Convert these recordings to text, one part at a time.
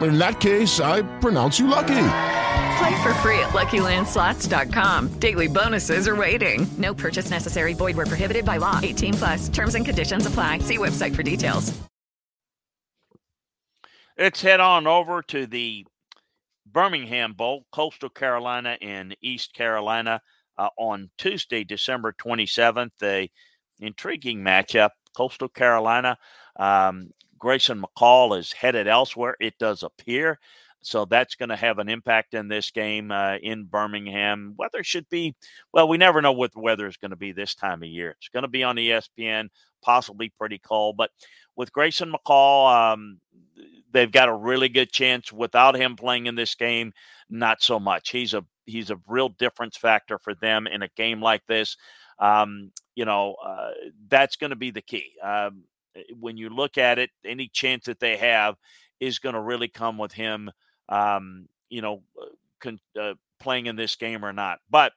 In that case, I pronounce you lucky. Play for free at LuckyLandSlots.com. Daily bonuses are waiting. No purchase necessary. Void where prohibited by law. 18 plus. Terms and conditions apply. See website for details. Let's head on over to the Birmingham Bowl, Coastal Carolina and East Carolina uh, on Tuesday, December 27th. A intriguing matchup. Coastal Carolina, um, Grayson McCall is headed elsewhere. It does appear. So that's going to have an impact in this game uh, in Birmingham. Weather should be, well, we never know what the weather is going to be this time of year. It's going to be on ESPN, possibly pretty cold. But with Grayson McCall, um, they've got a really good chance. Without him playing in this game, not so much. He's a he's a real difference factor for them in a game like this. Um, you know, uh, that's going to be the key. Um, when you look at it, any chance that they have is going to really come with him um, you know, uh, con- uh, playing in this game or not. But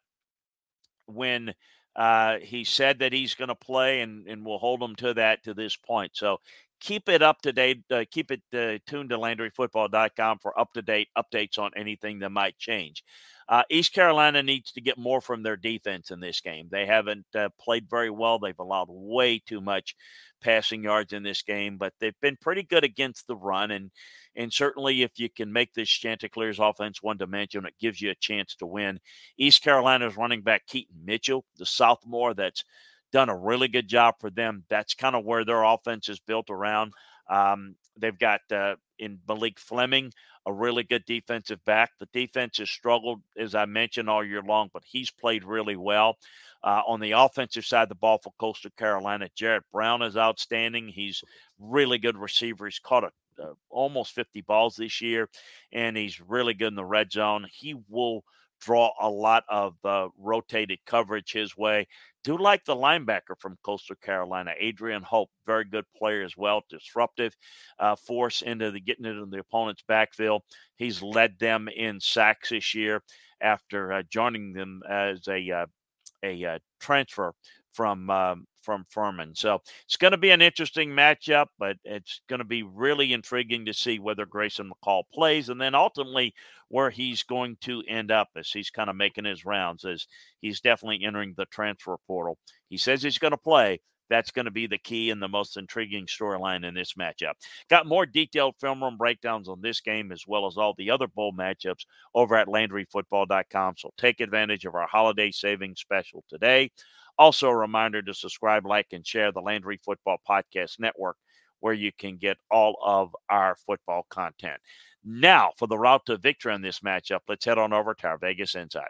when uh, he said that he's going to play, and, and we'll hold him to that to this point. So keep it up to date. Uh, keep it uh, tuned to LandryFootball.com for up to date updates on anything that might change. Uh, East Carolina needs to get more from their defense in this game. They haven't uh, played very well. They've allowed way too much passing yards in this game, but they've been pretty good against the run. And and certainly, if you can make this Chanticleer's offense one dimensional, it gives you a chance to win. East Carolina's running back Keaton Mitchell, the sophomore, that's done a really good job for them. That's kind of where their offense is built around. Um, they've got uh, in Malik Fleming, a really good defensive back. The defense has struggled, as I mentioned, all year long, but he's played really well. Uh, on the offensive side of the ball for Coastal Carolina, Jared Brown is outstanding. He's really good receiver. He's caught a uh, almost 50 balls this year, and he's really good in the red zone. He will draw a lot of uh, rotated coverage his way. Do like the linebacker from Coastal Carolina, Adrian Hope, very good player as well, disruptive uh, force into the getting into the opponent's backfield. He's led them in sacks this year after uh, joining them as a uh, a uh, transfer from um, from Furman. So it's going to be an interesting matchup, but it's going to be really intriguing to see whether Grayson McCall plays and then ultimately where he's going to end up as he's kind of making his rounds as he's definitely entering the transfer portal. He says he's going to play. That's going to be the key and the most intriguing storyline in this matchup. Got more detailed film room breakdowns on this game as well as all the other bowl matchups over at LandryFootball.com. So take advantage of our holiday savings special today. Also, a reminder to subscribe, like, and share the Landry Football Podcast Network, where you can get all of our football content. Now, for the route to victory in this matchup, let's head on over to our Vegas Insider.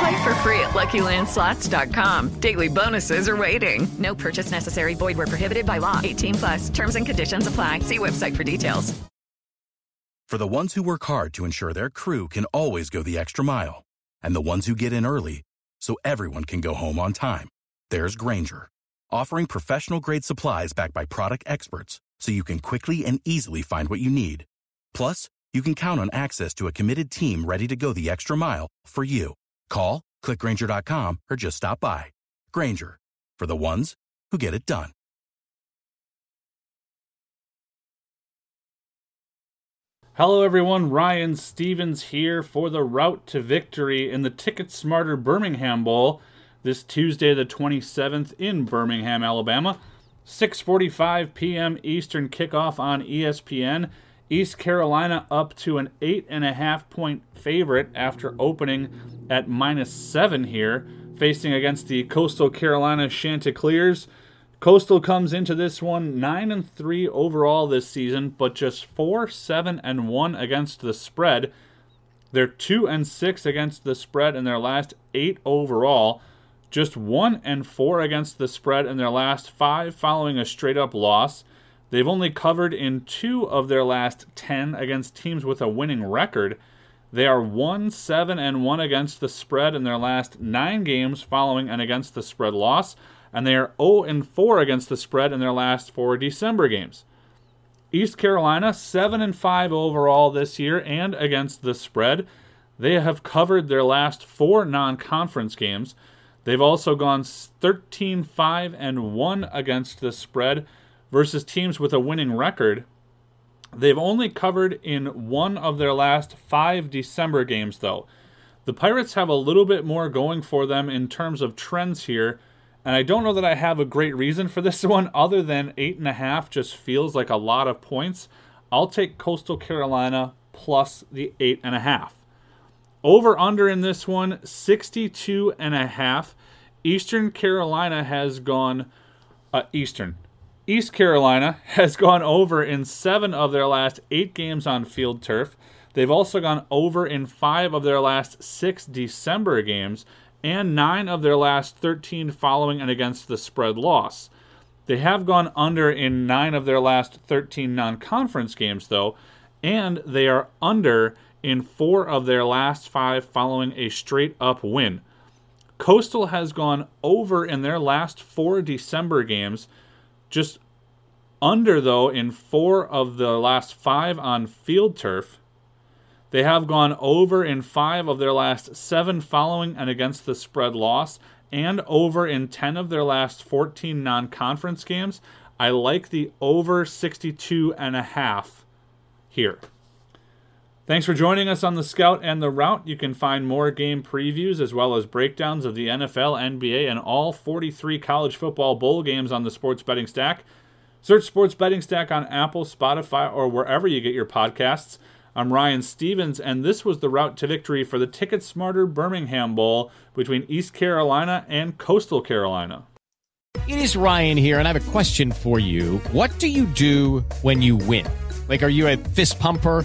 Play for free at LuckyLandSlots.com. Daily bonuses are waiting. No purchase necessary. Void were prohibited by law. 18 plus. Terms and conditions apply. See website for details. For the ones who work hard to ensure their crew can always go the extra mile, and the ones who get in early so everyone can go home on time, there's Grainger, offering professional grade supplies backed by product experts so you can quickly and easily find what you need. Plus, you can count on access to a committed team ready to go the extra mile for you. Call, clickgranger.com, or just stop by. Grainger, for the ones who get it done. Hello, everyone. Ryan Stevens here for the route to victory in the Ticket Smarter Birmingham Bowl this Tuesday, the 27th, in Birmingham, Alabama. 6:45 p.m. Eastern kickoff on ESPN. East Carolina up to an eight and a half point favorite after opening at minus seven here, facing against the Coastal Carolina Chanticleers. Coastal comes into this one nine and three overall this season, but just four, seven, and one against the spread. They're two and six against the spread in their last eight overall. Just one and four against the spread in their last five, following a straight up loss. They've only covered in two of their last 10 against teams with a winning record. They are 1 7 and 1 against the spread in their last 9 games following an against the spread loss, and they are 0 and 4 against the spread in their last 4 December games. East Carolina 7 and 5 overall this year and against the spread. They have covered their last 4 non-conference games. They've also gone 13 5 and 1 against the spread versus teams with a winning record. They've only covered in one of their last five December games, though. The Pirates have a little bit more going for them in terms of trends here, and I don't know that I have a great reason for this one other than eight and a half just feels like a lot of points. I'll take Coastal Carolina plus the eight and a half. Over under in this one, 62 and a half. Eastern Carolina has gone uh, Eastern. East Carolina has gone over in seven of their last eight games on field turf. They've also gone over in five of their last six December games and nine of their last 13 following and against the spread loss. They have gone under in nine of their last 13 non conference games, though, and they are under in four of their last five following a straight up win. Coastal has gone over in their last four December games just under, though, in four of the last five on field turf. They have gone over in five of their last seven following and against the spread loss, and over in 10 of their last 14 non conference games. I like the over 62 and a half here. Thanks for joining us on the Scout and the Route. You can find more game previews as well as breakdowns of the NFL, NBA, and all 43 college football bowl games on the Sports Betting Stack. Search Sports Betting Stack on Apple, Spotify, or wherever you get your podcasts. I'm Ryan Stevens, and this was the route to victory for the Ticket Smarter Birmingham Bowl between East Carolina and Coastal Carolina. It is Ryan here, and I have a question for you. What do you do when you win? Like, are you a fist pumper?